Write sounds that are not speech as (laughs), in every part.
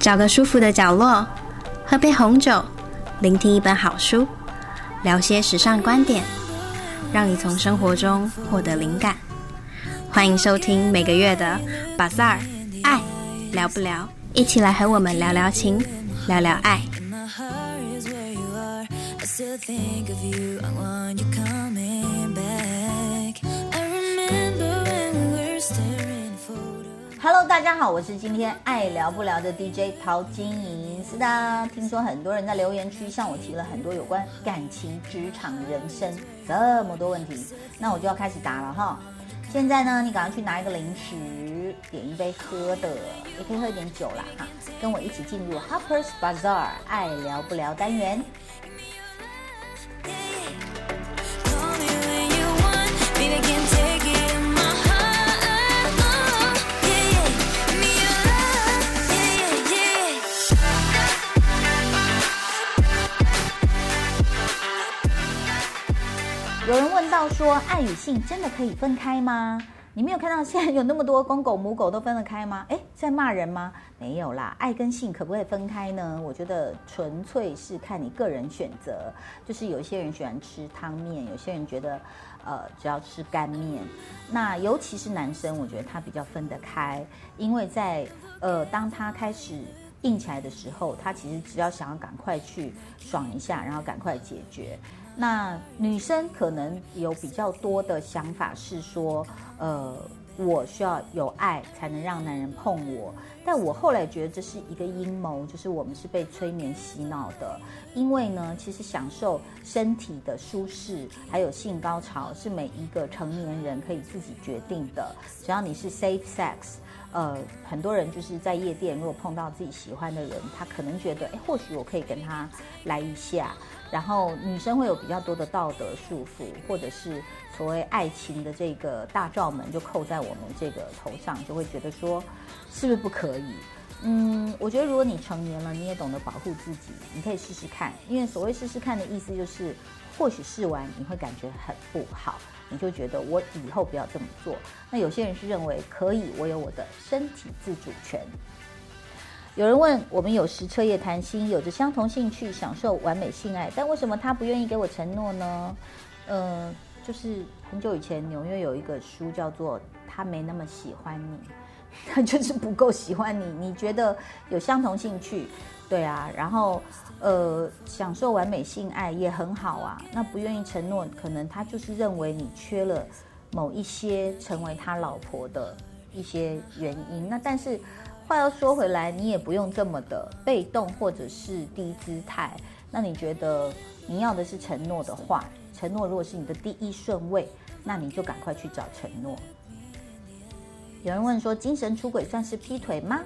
找个舒服的角落，喝杯红酒，聆听一本好书，聊些时尚观点，让你从生活中获得灵感。欢迎收听每个月的《巴萨尔爱聊不聊》，一起来和我们聊聊情，聊聊爱。My heart is where you are. I still think of you. I want you coming Hello，大家好，我是今天爱聊不聊的 DJ 陶晶莹。是的，听说很多人在留言区向我提了很多有关感情、职场、人生这么多问题，那我就要开始答了哈。现在呢，你赶快去拿一个零食，点一杯喝的，也可以喝一点酒啦哈，跟我一起进入 Harper's Bazaar 爱聊不聊单元。要说，爱与性真的可以分开吗？你没有看到现在有那么多公狗母狗都分得开吗？诶，在骂人吗？没有啦，爱跟性可不可以分开呢？我觉得纯粹是看你个人选择。就是有些人喜欢吃汤面，有些人觉得，呃，只要吃干面。那尤其是男生，我觉得他比较分得开，因为在呃，当他开始硬起来的时候，他其实只要想要赶快去爽一下，然后赶快解决。那女生可能有比较多的想法是说，呃，我需要有爱才能让男人碰我。但我后来觉得这是一个阴谋，就是我们是被催眠洗脑的。因为呢，其实享受身体的舒适，还有性高潮，是每一个成年人可以自己决定的。只要你是 safe sex，呃，很多人就是在夜店，如果碰到自己喜欢的人，他可能觉得，哎，或许我可以跟他来一下。然后女生会有比较多的道德束缚，或者是所谓爱情的这个大罩门就扣在我们这个头上，就会觉得说，是不是不可以？嗯，我觉得如果你成年了，你也懂得保护自己，你可以试试看。因为所谓试试看的意思就是，或许试完你会感觉很不好，你就觉得我以后不要这么做。那有些人是认为可以，我有我的身体自主权。有人问我们有时彻夜谈心，有着相同兴趣，享受完美性爱，但为什么他不愿意给我承诺呢？呃，就是很久以前纽约有一个书叫做《他没那么喜欢你》，(laughs) 他就是不够喜欢你。你觉得有相同兴趣，对啊，然后呃享受完美性爱也很好啊，那不愿意承诺，可能他就是认为你缺了某一些成为他老婆的一些原因。那但是。话要说回来，你也不用这么的被动或者是低姿态。那你觉得你要的是承诺的话，承诺如果是你的第一顺位，那你就赶快去找承诺。有人问说，精神出轨算是劈腿吗？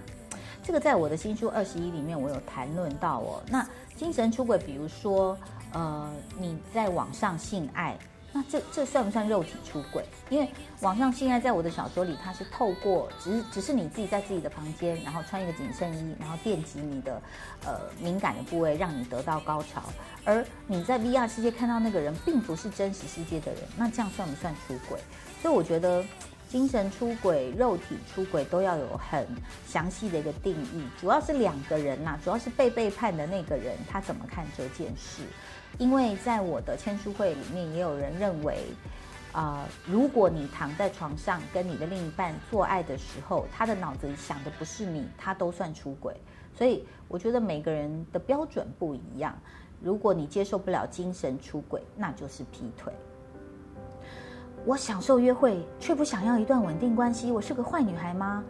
这个在我的新书二十一里面我有谈论到哦。那精神出轨，比如说呃你在网上性爱。那这这算不算肉体出轨？因为网上性爱在我的小说里，它是透过只是只是你自己在自己的房间，然后穿一个紧身衣，然后电击你的呃敏感的部位，让你得到高潮。而你在 VR 世界看到那个人，并不是真实世界的人，那这样算不算出轨？所以我觉得精神出轨、肉体出轨都要有很详细的一个定义，主要是两个人啦，主要是被背叛的那个人他怎么看这件事。因为在我的签书会里面，也有人认为，啊、如果你躺在床上跟你的另一半做爱的时候，他的脑子里想的不是你，他都算出轨。所以我觉得每个人的标准不一样。如果你接受不了精神出轨，那就是劈腿。我享受约会，却不想要一段稳定关系，我是个坏女孩吗？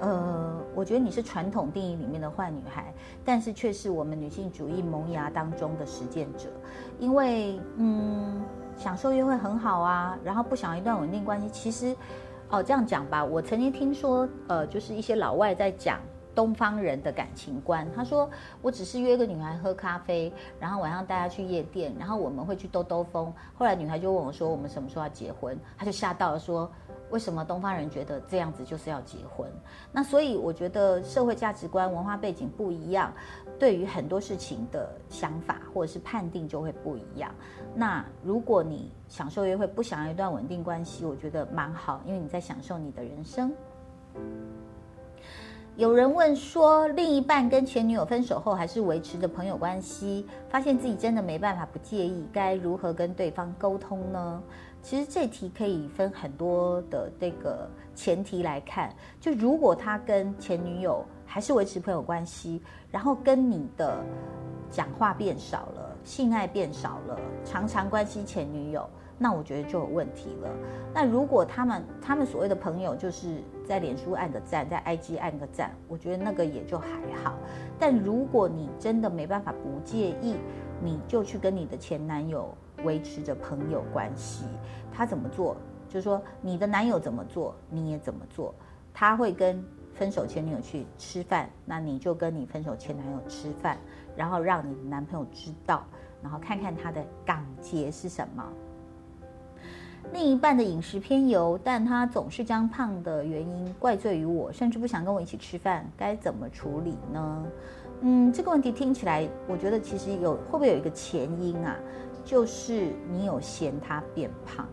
呃，我觉得你是传统定义里面的坏女孩，但是却是我们女性主义萌芽当中的实践者。因为，嗯，享受约会很好啊，然后不想要一段稳定关系，其实，哦，这样讲吧，我曾经听说，呃，就是一些老外在讲。东方人的感情观，他说我只是约个女孩喝咖啡，然后晚上带她去夜店，然后我们会去兜兜风。后来女孩就问我说：“我们什么时候要结婚？”他就吓到了，说：“为什么东方人觉得这样子就是要结婚？”那所以我觉得社会价值观、文化背景不一样，对于很多事情的想法或者是判定就会不一样。那如果你享受约会，不想要一段稳定关系，我觉得蛮好，因为你在享受你的人生。有人问说，另一半跟前女友分手后还是维持着朋友关系，发现自己真的没办法不介意，该如何跟对方沟通呢？其实这题可以分很多的这个前提来看，就如果他跟前女友还是维持朋友关系，然后跟你的讲话变少了，性爱变少了，常常关心前女友，那我觉得就有问题了。那如果他们他们所谓的朋友，就是在脸书按个赞，在 IG 按个赞，我觉得那个也就还好。但如果你真的没办法不介意，你就去跟你的前男友维持着朋友关系。他怎么做，就是说你的男友怎么做，你也怎么做。他会跟分手前女友去吃饭，那你就跟你分手前男友吃饭，然后让你男朋友知道，然后看看他的港节是什么。另一半的饮食偏油，但他总是将胖的原因怪罪于我，甚至不想跟我一起吃饭，该怎么处理呢？嗯，这个问题听起来，我觉得其实有会不会有一个前因啊？就是你有嫌他变胖，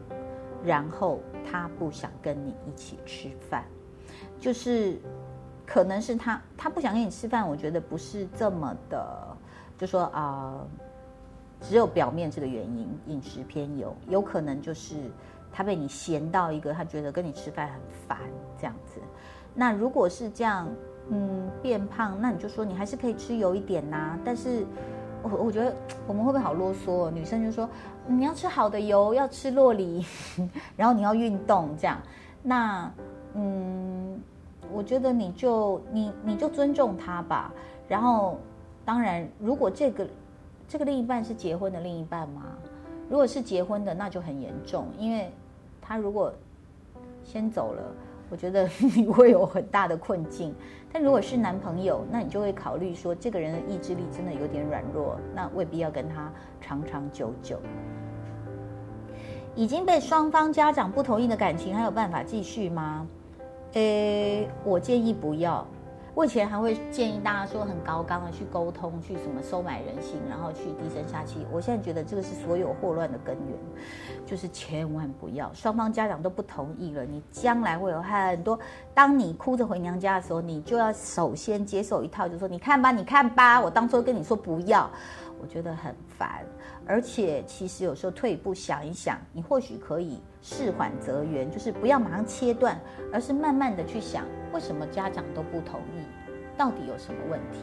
然后他不想跟你一起吃饭，就是可能是他他不想跟你吃饭，我觉得不是这么的，就说啊、只有表面这个原因，饮食偏油，有可能就是他被你嫌到一个，他觉得跟你吃饭很烦这样子。那如果是这样，嗯，变胖，那你就说你还是可以吃油一点呐、但是我我觉得我们会不会好啰嗦哦、女生就说、你要吃好的油，要吃洛梨，(laughs) 然后你要运动这样。那嗯，我觉得你就你你就尊重他吧。然后，当然，如果这个这个另一半是结婚的另一半吗？如果是结婚的，那就很严重，因为他如果先走了，我觉得 (laughs) 你会有很大的困境。但如果是男朋友，那你就会考虑说，这个人的意志力真的有点软弱，那未必要跟他长长久久。已经被双方家长不同意的感情，还有办法继续吗？诶，我建议不要。我以前还会建议大家说很高纲的去沟通，去什么收买人心，然后去低声下气。我现在觉得这个是所有祸乱的根源，就是千万不要，双方家长都不同意了，你将来会有很多。当你哭着回娘家的时候，你就要首先接受一套，就说你看吧，你看吧，我当初跟你说不要，我觉得很烦。而且其实有时候退一步想一想，你或许可以事缓则圆，就是不要马上切断，而是慢慢的去想，为什么家长都不同意，到底有什么问题？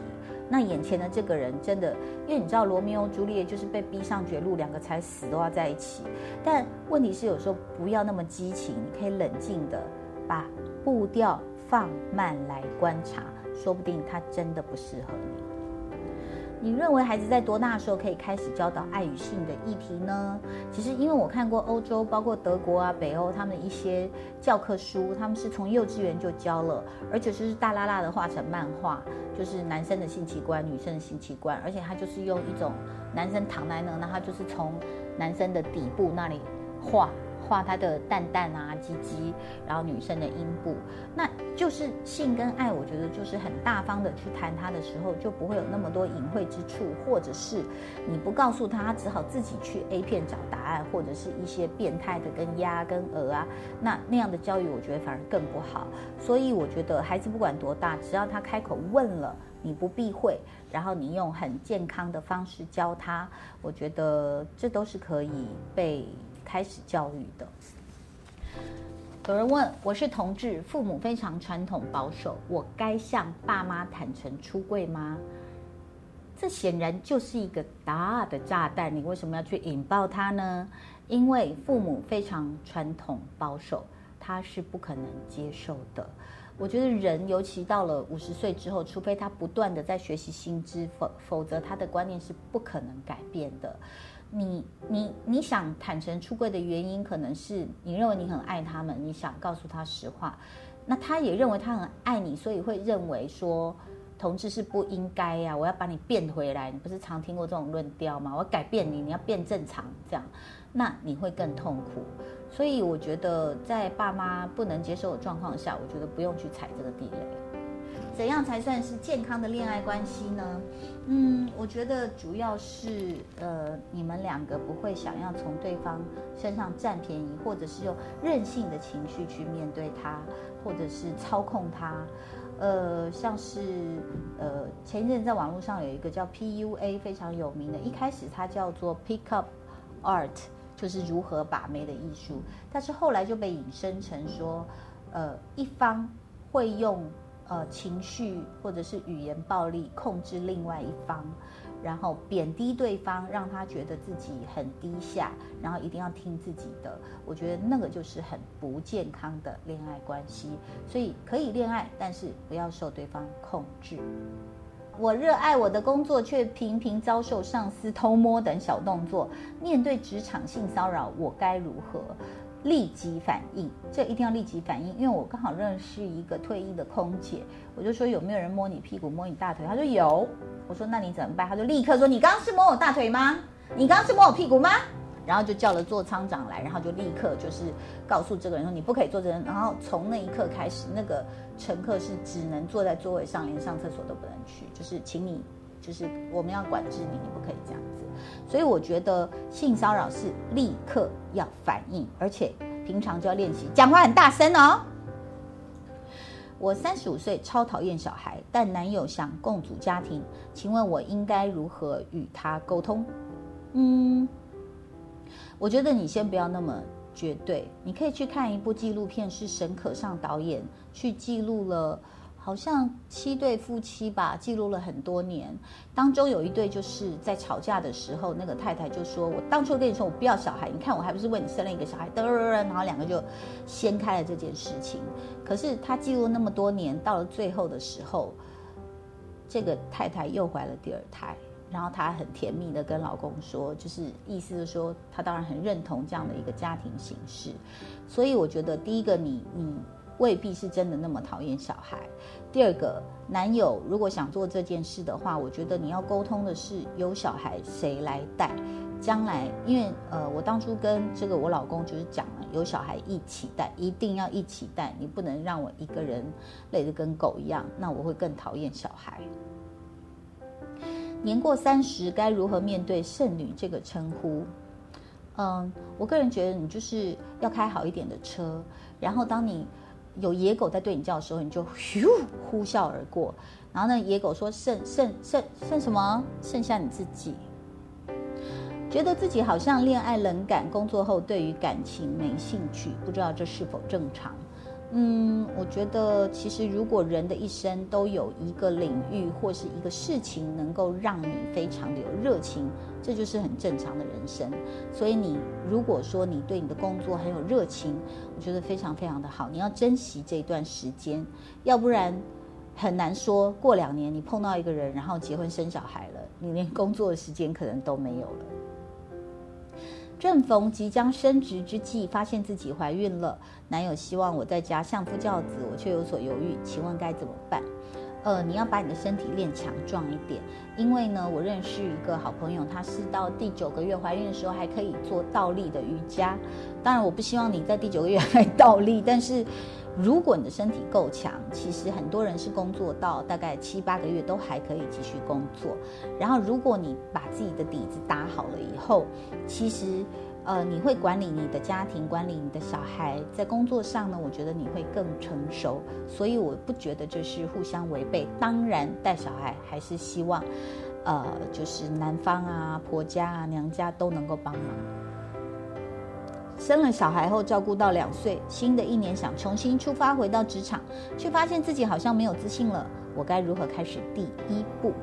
那眼前的这个人真的，因为你知道罗密欧朱丽叶就是被逼上绝路，两个才死都要在一起。但问题是有时候不要那么激情，你可以冷静的把步调放慢来观察，说不定他真的不适合你。你认为孩子在多大的时候可以开始教导爱与性的议题呢？其实，因为我看过欧洲，包括德国啊、北欧，他们的一些教科书，他们是从幼稚园就教了，而且就是大拉拉的画成漫画，就是男生的性器官、女生的性器官，而且他就是用一种男生躺在那，那他就是从男生的底部那里画。画他的蛋蛋啊、鸡鸡，然后女生的阴部，那就是性跟爱，我觉得就是很大方的去谈他的时候，就不会有那么多隐晦之处，或者是你不告诉他，他只好自己去 A 片找答案，或者是一些变态的跟鸭跟鹅啊，那那样的教育，我觉得反而更不好。所以我觉得孩子不管多大，只要他开口问了，你不避讳，然后你用很健康的方式教他，我觉得这都是可以被。开始教育的。有人问：我是同志，父母非常传统保守，我该向爸妈坦诚出柜吗？这显然就是一个大的炸弹，你为什么要去引爆它呢？因为父母非常传统保守，他是不可能接受的。我觉得人，尤其到了五十岁之后，除非他不断的在学习新知，否否则他的观念是不可能改变的。你你你想坦诚出柜的原因，可能是你认为你很爱他们，你想告诉他实话，那他也认为他很爱你，所以会认为说同志是不应该呀、我要把你变回来。你不是常听过这种论调吗？我要改变你，你要变正常，这样，那你会更痛苦。所以我觉得，在爸妈不能接受的状况下，我觉得不用去踩这个地雷。怎样才算是健康的恋爱关系呢？嗯，我觉得主要是呃，你们两个不会想要从对方身上占便宜，或者是用任性的情绪去面对他，或者是操控他。呃，像是呃，前一阵在网络上有一个叫 PUA 非常有名的，一开始它叫做 Pick Up Art，就是如何把妹的艺术，但是后来就被引申成说，呃，一方会用呃情绪或者是语言暴力控制另外一方，然后贬低对方，让他觉得自己很低下，然后一定要听自己的。我觉得那个就是很不健康的恋爱关系。所以可以恋爱，但是不要受对方控制。我热爱我的工作，却频频遭受上司偷摸等小动作。面对职场性骚扰，我该如何立即反应？这一定要立即反应，因为我刚好认识一个退役的空姐，我就说有没有人摸你屁股、摸你大腿？他说有。我说那你怎么办？他就立刻说你刚刚是摸我大腿吗？你刚刚是摸我屁股吗？然后就叫了座舱长来，然后就立刻就是告诉这个人说你不可以坐这，然后从那一刻开始，那个乘客是只能坐在座位上，连上厕所都不能去，就是请你，就是我们要管制你，你不可以这样。所以我觉得性骚扰是立刻要反应，而且平常就要练习讲话很大声哦。我三十五岁，超讨厌小孩，但男友想共组家庭，请问我应该如何与他沟通？嗯，我觉得你先不要那么绝对，你可以去看一部纪录片，是沈可尚导演去记录了，好像七对夫妻吧，记录了很多年。当中有一对就是在吵架的时候，那个太太就说：“我当初跟你说我不要小孩，你看我还不是为你生了一个小孩。”噔，然后两个就掀开了这件事情。可是他记录那么多年，到了最后的时候，这个太太又怀了第二胎。然后她很甜蜜的跟老公说，就是意思是说，她当然很认同这样的一个家庭形式。所以我觉得，第一个，你你未必是真的那么讨厌小孩；第二个，男友如果想做这件事的话，我觉得你要沟通的是，有小孩谁来带？将来，因为呃，我当初跟这个我老公就是讲了，有小孩一起带，一定要一起带，你不能让我一个人累得跟狗一样，那我会更讨厌小孩。年过三十，该如何面对“剩女”这个称呼？嗯，我个人觉得你就是要开好一点的车，然后当你有野狗在对你叫的时候，你就咻呼啸而过。然后呢，野狗说：“剩剩剩剩什么？剩下你自己。”觉得自己好像恋爱冷感，工作后对于感情没兴趣，不知道这是否正常？嗯，我觉得其实如果人的一生都有一个领域或是一个事情能够让你非常的有热情，这就是很正常的人生。所以你如果说你对你的工作很有热情，我觉得非常非常的好，你要珍惜这段时间，要不然很难说过两年你碰到一个人，然后结婚生小孩了，你连工作的时间可能都没有了。正逢即将升职之际，发现自己怀孕了。男友希望我在家相夫教子，我却有所犹豫。请问该怎么办？呃，你要把你的身体练强壮一点，因为呢，我认识一个好朋友，她是到第九个月怀孕的时候还可以做倒立的瑜伽。当然，我不希望你在第九个月还倒立，但是如果你的身体够强，其实很多人是工作到大概七八个月都还可以继续工作。然后，如果你把自己的底子打好了以后，其实。呃，你会管理你的家庭，管理你的小孩，在工作上呢，我觉得你会更成熟，所以我不觉得这是互相违背。当然，带小孩还是希望，呃，就是男方啊、婆家啊、娘家都能够帮忙。生了小孩后，照顾到两岁，新的一年想重新出发回到职场，却发现自己好像没有自信了。我该如何开始第一步？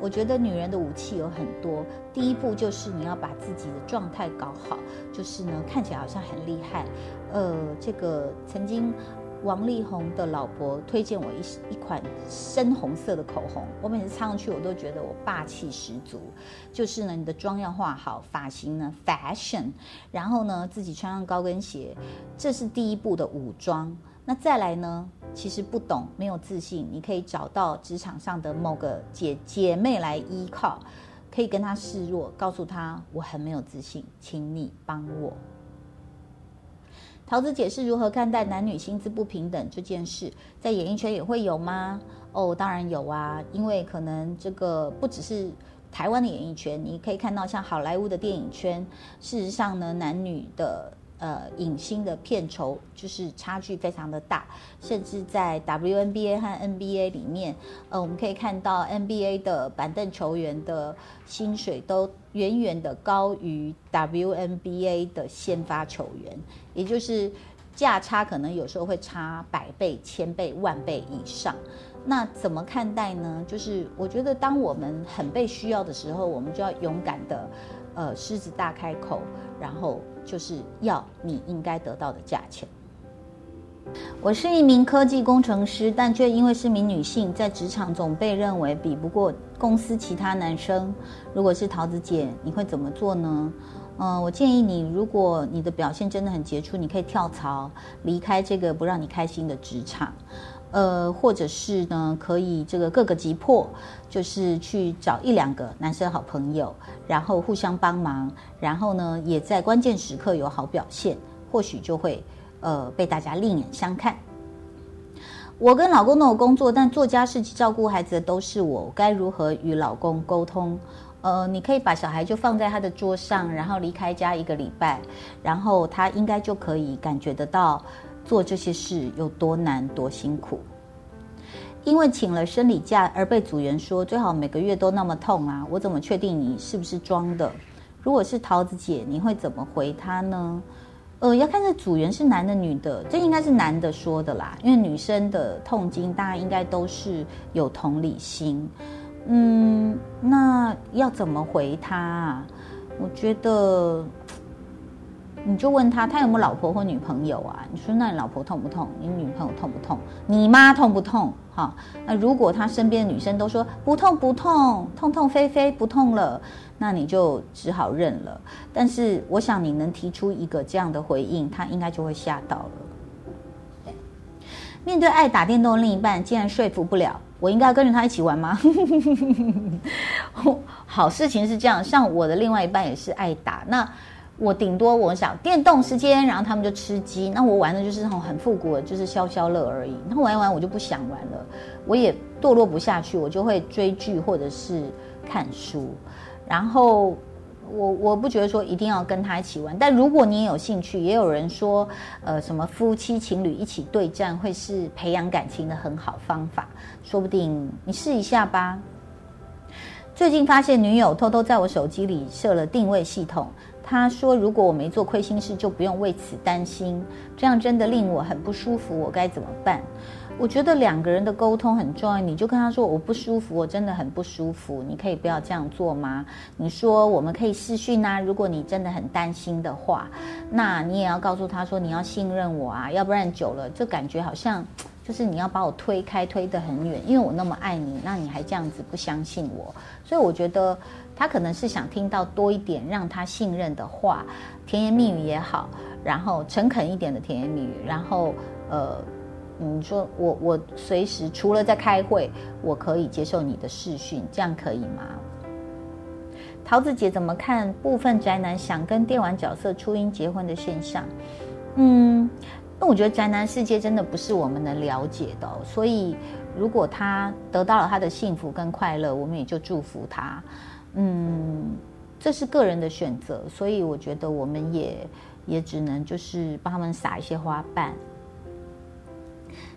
我觉得女人的武器有很多，第一步就是你要把自己的状态搞好，就是呢看起来好像很厉害。呃，这个曾经王力宏的老婆推荐我一一款深红色的口红，我每次擦上去我都觉得我霸气十足。就是呢，你的妆要化好，发型呢 fashion，然后呢自己穿上高跟鞋，这是第一步的武装。那再来呢？其实不懂，没有自信，你可以找到职场上的某个姐姐妹来依靠，可以跟她示弱，告诉她我很没有自信，请你帮我。桃子姐是如何看待男女薪资不平等这件事？在演艺圈也会有吗？哦，当然有啊，因为可能这个不只是台湾的演艺圈，你可以看到像好莱坞的电影圈，事实上呢，男女的呃影星的片酬就是差距非常的大，甚至在 WNBA 和 NBA 里面，呃，我们可以看到 NBA 的板凳球员的薪水都远远的高于 WNBA 的先发球员，也就是价差可能有时候会差百倍、千倍、万倍以上。那怎么看待呢？就是我觉得，当我们很被需要的时候，我们就要勇敢的，呃，狮子大开口，然后就是要你应该得到的价钱。我是一名科技工程师，但却因为是名女性，在职场总被认为比不过公司其他男生。如果是桃子姐，你会怎么做呢？嗯、我建议你，如果你的表现真的很杰出，你可以跳槽，离开这个不让你开心的职场。呃，或者是呢，可以这个各个击破，就是去找一两个男生好朋友，然后互相帮忙，然后呢，也在关键时刻有好表现，或许就会呃被大家另眼相看。我跟老公都有工作，但做家事照顾孩子的都是我，该如何与老公沟通？呃，你可以把小孩就放在他的桌上，然后离开家一个礼拜，然后他应该就可以感觉得到做这些事有多难、多辛苦。因为请了生理假而被组员说最好每个月都那么痛啊，我怎么确定你是不是装的？如果是桃子姐，你会怎么回他呢？呃，要看这组员是男的女的，这应该是男的说的啦，因为女生的痛经大家应该都是有同理心。嗯，那要怎么回他啊？我觉得你就问他，他有没有老婆或女朋友啊？你说那你老婆痛不痛？你女朋友痛不痛？你妈痛不痛？哈，那如果他身边的女生都说不痛不痛，痛痛飞飞不痛了，那你就只好认了。但是我想你能提出一个这样的回应，他应该就会吓到了。面对爱打电动的另一半，竟然说服不了，我应该要跟着他一起玩吗？(laughs) 好事情是这样，像我的另外一半也是爱打，那我顶多我想电动时间，然后他们就吃鸡，那我玩的就是那种很复古的，就是消消乐而已。那玩一玩我就不想玩了，我也堕落不下去，我就会追剧或者是看书。然后我我不觉得说一定要跟他一起玩，但如果你有兴趣，也有人说，呃，什么夫妻情侣一起对战会是培养感情的很好方法，说不定你试一下吧。最近发现女友偷偷在我手机里设了定位系统，他说如果我没做亏心事，就不用为此担心，这样真的令我很不舒服，我该怎么办？我觉得两个人的沟通很重要，你就跟他说我不舒服，我真的很不舒服，你可以不要这样做吗？你说我们可以视讯啊，如果你真的很担心的话，那你也要告诉他说你要信任我啊，要不然久了就感觉好像就是你要把我推开，推得很远，因为我那么爱你，那你还这样子不相信我，所以我觉得他可能是想听到多一点让他信任的话，甜言蜜语也好，然后诚恳一点的甜言蜜语，然后呃。你说我我随时除了在开会，我可以接受你的视讯，这样可以吗？桃子姐怎么看部分宅男想跟电玩角色初音结婚的现象？嗯，那我觉得宅男世界真的不是我们能了解的、所以如果他得到了他的幸福跟快乐，我们也就祝福他。嗯，这是个人的选择，所以我觉得我们也也只能就是帮他们撒一些花瓣。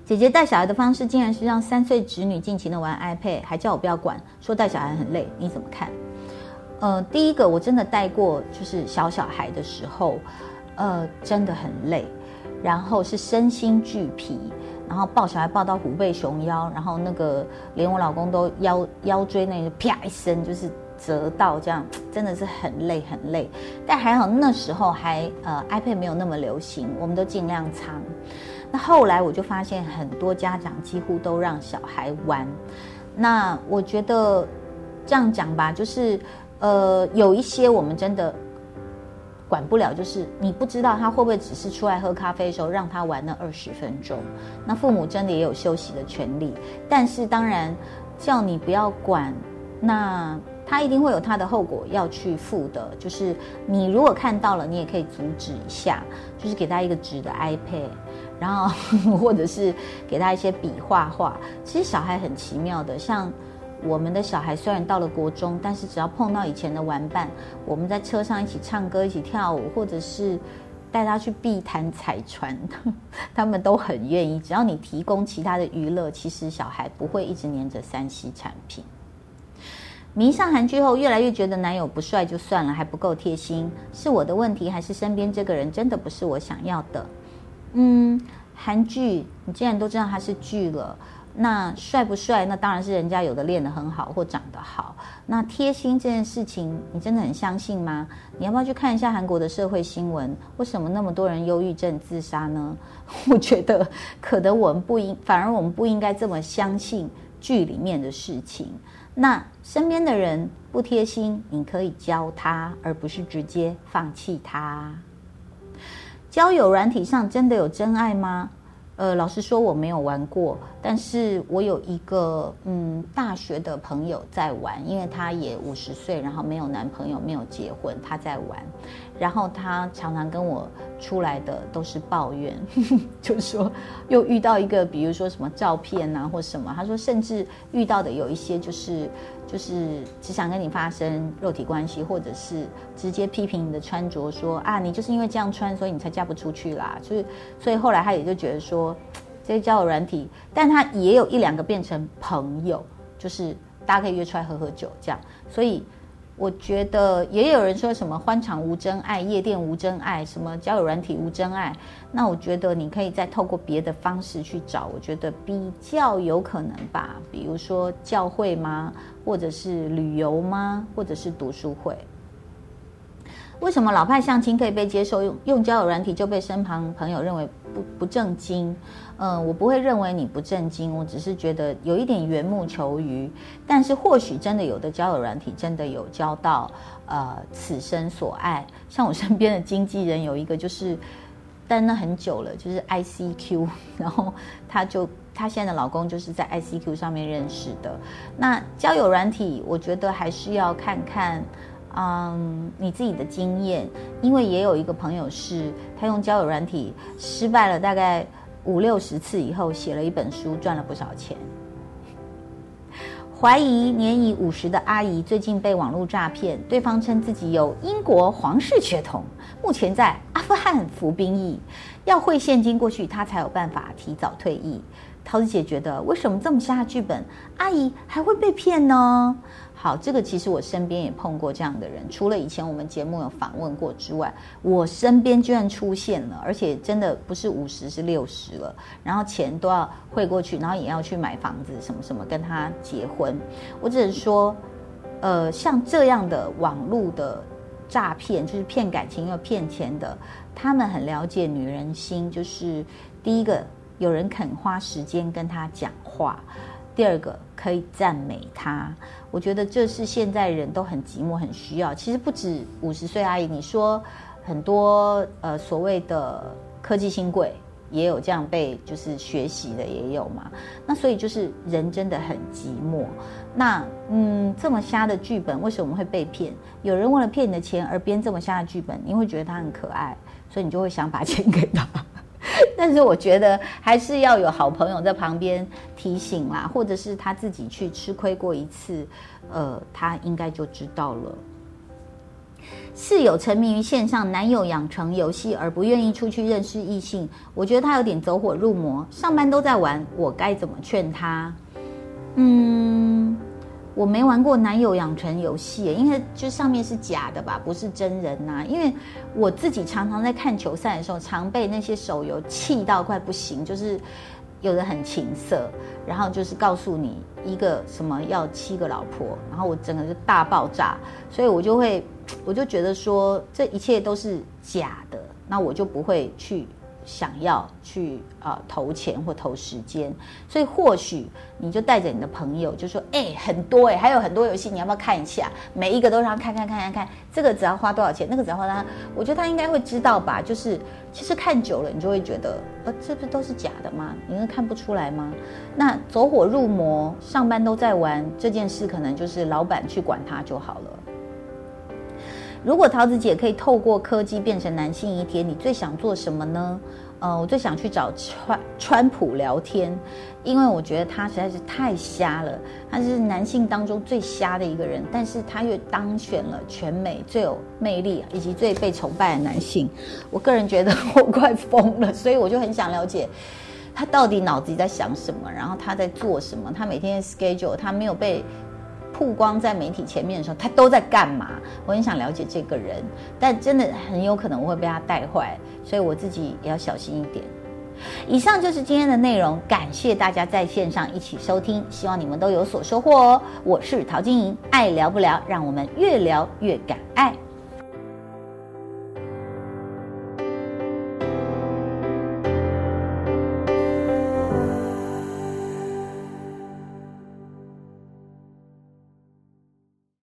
姐姐带小孩的方式竟然是让三岁侄女尽情的玩 iPad，还叫我不要管，说带小孩很累，你怎么看？呃，第一个我真的带过，就是小小孩的时候，呃，真的很累，然后是身心俱疲，然后抱小孩抱到虎背熊腰，然后那个连我老公都腰腰椎那个啪一声就是折到，这样真的是很累很累。但还好那时候还呃 iPad 没有那么流行，我们都尽量藏。那后来我就发现很多家长几乎都让小孩玩，那我觉得这样讲吧，就是呃有一些我们真的管不了，就是你不知道他会不会只是出来喝咖啡的时候让他玩那二十分钟，那父母真的也有休息的权利，但是当然叫你不要管，那他一定会有他的后果要去负的，就是你如果看到了，你也可以阻止一下，就是给他一个纸的 iPad。然后或者是给他一些笔画画。其实小孩很奇妙的，像我们的小孩虽然到了国中，但是只要碰到以前的玩伴，我们在车上一起唱歌、一起跳舞，或者是带他去碧潭踩船，(laughs) 他们都很愿意。只要你提供其他的娱乐，其实小孩不会一直黏着三 C 产品。迷上韩剧后，越来越觉得男友不帅就算了，还不够贴心，是我的问题，还是身边这个人真的不是我想要的？嗯，韩剧你既然都知道它是剧了，那帅不帅？那当然是人家有的练得很好或长得好。那贴心这件事情，你真的很相信吗？你要不要去看一下韩国的社会新闻？为什么那么多人忧郁症自杀呢？(laughs) 我觉得可能我们不应，反而我们不应该这么相信剧里面的事情。那身边的人不贴心，你可以教他，而不是直接放弃他。交友软体上真的有真爱吗？呃，老实说我没有玩过，但是我有一个嗯大学的朋友在玩，因为他也五十岁，然后没有男朋友，没有结婚，他在玩，然后他常常跟我出来的都是抱怨，(laughs) 就是说又遇到一个，比如说什么照片啊或什么，他说甚至遇到的有一些就是就是只想跟你发生肉体关系，或者是直接批评你的穿着，说啊你就是因为这样穿，所以你才嫁不出去啦，所以所以后来他也就觉得说。这些交友软体，但他也有一两个变成朋友，就是大家可以约出来喝喝酒这样。所以我觉得也有人说什么欢场无真爱，夜店无真爱，什么交友软体无真爱。那我觉得你可以再透过别的方式去找，我觉得比较有可能吧。比如说教会吗，或者是旅游吗，或者是读书会。为什么老派相亲可以被接受，用用交友软体就被身旁朋友认为不不正经？嗯，我不会认为你不正经，我只是觉得有一点缘木求鱼。但是或许真的有的交友软体真的有交到呃此生所爱，像我身边的经纪人有一个就是，但那很久了，就是 ICQ，(laughs) 然后她就她现在的老公就是在 ICQ 上面认识的。那交友软体，我觉得还是要看看。嗯，你自己的经验，因为也有一个朋友是，他用交友软体失败了大概五六十次以后，写了一本书，赚了不少钱。怀疑年已五十的阿姨最近被网络诈骗，对方称自己有英国皇室血统，目前在阿富汗服兵役，要汇现金过去，他才有办法提早退役。桃子姐觉得，为什么这么瞎的剧本，阿姨还会被骗呢？好，这个其实我身边也碰过这样的人，除了以前我们节目有访问过之外，我身边居然出现了，而且真的不是五十是六十了，然后钱都要汇过去，然后也要去买房子什么什么跟他结婚。我只是说，呃，像这样的网络的诈骗，就是骗感情又骗钱的，他们很了解女人心，就是第一个有人肯花时间跟他讲话。第二个可以赞美他，我觉得这是现在人都很寂寞、很需要。其实不止五十岁阿姨，你说很多呃所谓的科技新贵也有这样被就是学习的也有嘛。那所以就是人真的很寂寞。那嗯，这么瞎的剧本为什么会被骗？有人为了骗你的钱而编这么瞎的剧本，你会觉得他很可爱，所以你就会想把钱给他。(laughs) 但是我觉得还是要有好朋友在旁边提醒啦，或者是他自己去吃亏过一次，呃，他应该就知道了。室友沉迷于线上男友养成游戏而不愿意出去认识异性，我觉得他有点走火入魔。上班都在玩，我该怎么劝他？嗯。我没玩过男友养成游戏，因为就上面是假的吧，不是真人呐。因为我自己常常在看球赛的时候，常被那些手游气到快不行，就是有的很情色，然后就是告诉你一个什么要七个老婆，然后我整个就大爆炸，所以我就会，我就觉得说这一切都是假的，那我就不会去。想要去啊、投钱或投时间，所以或许你就带着你的朋友，就说：“哎、很多哎、还有很多游戏，你要不要看一下？每一个都让他看看看看看，这个只要花多少钱，那个只要花他，我觉得他应该会知道吧。就是其实看久了，你就会觉得，呃，这不都是假的吗？你能看不出来吗？那走火入魔，上班都在玩这件事，可能就是老板去管他就好了。如果桃子姐可以透过科技变成男性一天，你最想做什么呢？呃，我最想去找川川普聊天，因为我觉得他实在是太瞎了，他是男性当中最瞎的一个人，但是他又当选了全美最有魅力以及最被崇拜的男性。我个人觉得我快疯了，所以我就很想了解。他到底脑子里在想什么？然后他在做什么？他每天的 schedule，他没有被曝光在媒体前面的时候，他都在干嘛？我很想了解这个人，但真的很有可能我会被他带坏，所以我自己也要小心一点。以上就是今天的内容，感谢大家在线上一起收听，希望你们都有所收获哦。我是陶晶莹，爱聊不聊，让我们越聊越敢爱。